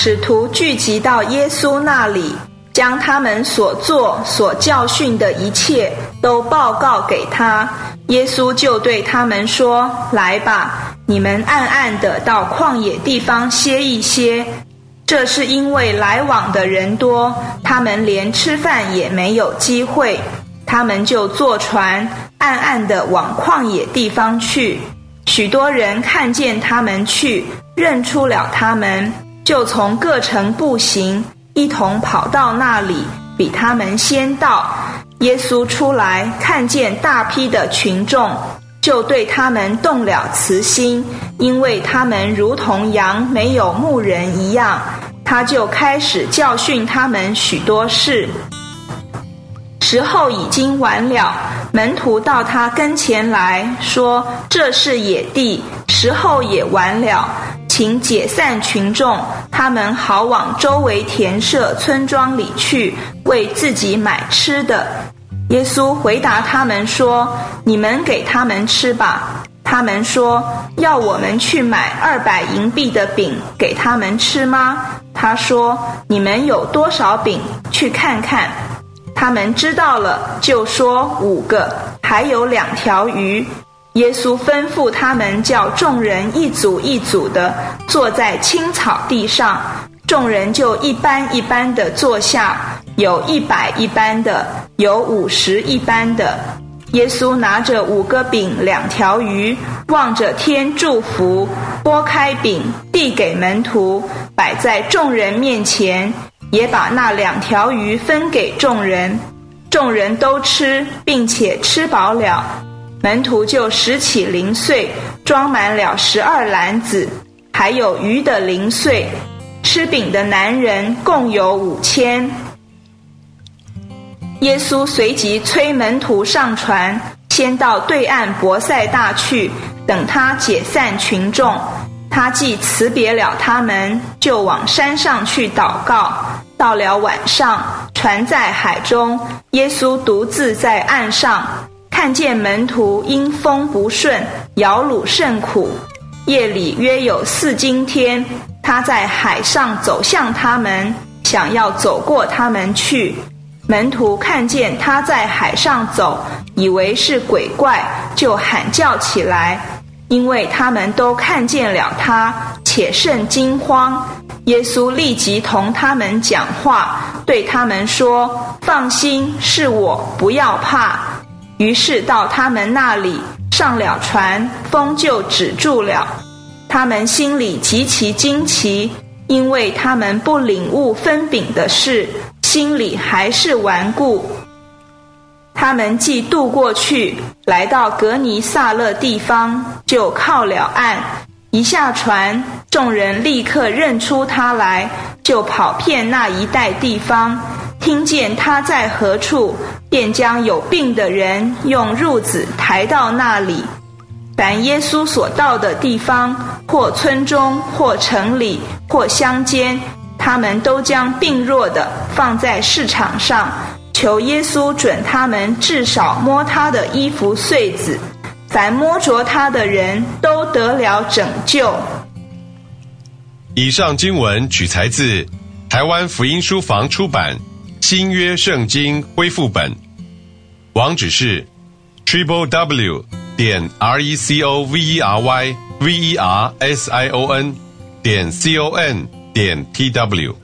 使徒聚集到耶稣那里，将他们所做、所教训的一切都报告给他。耶稣就对他们说：“来吧，你们暗暗的到旷野地方歇一歇。”这是因为来往的人多，他们连吃饭也没有机会，他们就坐船，暗暗的往旷野地方去。许多人看见他们去，认出了他们，就从各城步行，一同跑到那里，比他们先到。耶稣出来，看见大批的群众，就对他们动了慈心，因为他们如同羊没有牧人一样。他就开始教训他们许多事。时候已经晚了，门徒到他跟前来说：“这是野地，时候也晚了，请解散群众，他们好往周围田舍、村庄里去，为自己买吃的。”耶稣回答他们说：“你们给他们吃吧。”他们说：“要我们去买二百银币的饼给他们吃吗？”他说：“你们有多少饼？去看看。”他们知道了，就说：“五个，还有两条鱼。”耶稣吩咐他们叫众人一组一组的坐在青草地上，众人就一班一班的坐下，有一百一班的，有五十一班的。耶稣拿着五个饼两条鱼，望着天祝福，拨开饼递给门徒，摆在众人面前，也把那两条鱼分给众人。众人都吃，并且吃饱了。门徒就拾起零碎，装满了十二篮子，还有鱼的零碎。吃饼的男人共有五千。耶稣随即催门徒上船，先到对岸伯赛大去，等他解散群众。他既辞别了他们，就往山上去祷告。到了晚上，船在海中，耶稣独自在岸上，看见门徒因风不顺，摇橹甚苦。夜里约有四更天，他在海上走向他们，想要走过他们去。门徒看见他在海上走，以为是鬼怪，就喊叫起来，因为他们都看见了他，且甚惊慌。耶稣立即同他们讲话，对他们说：“放心，是我，不要怕。”于是到他们那里，上了船，风就止住了。他们心里极其惊奇，因为他们不领悟分饼的事。心里还是顽固。他们既渡过去，来到格尼萨勒地方，就靠了岸。一下船，众人立刻认出他来，就跑遍那一带地方，听见他在何处，便将有病的人用褥子抬到那里。凡耶稣所到的地方，或村中，或城里，或乡间。他们都将病弱的放在市场上，求耶稣准他们至少摸他的衣服穗子。凡摸着他的人都得了拯救。以上经文取材自台湾福音书房出版《新约圣经恢复本》，网址是 triple w 点 r e c o v e r y v e r s i o n 点 c o n。点 tw。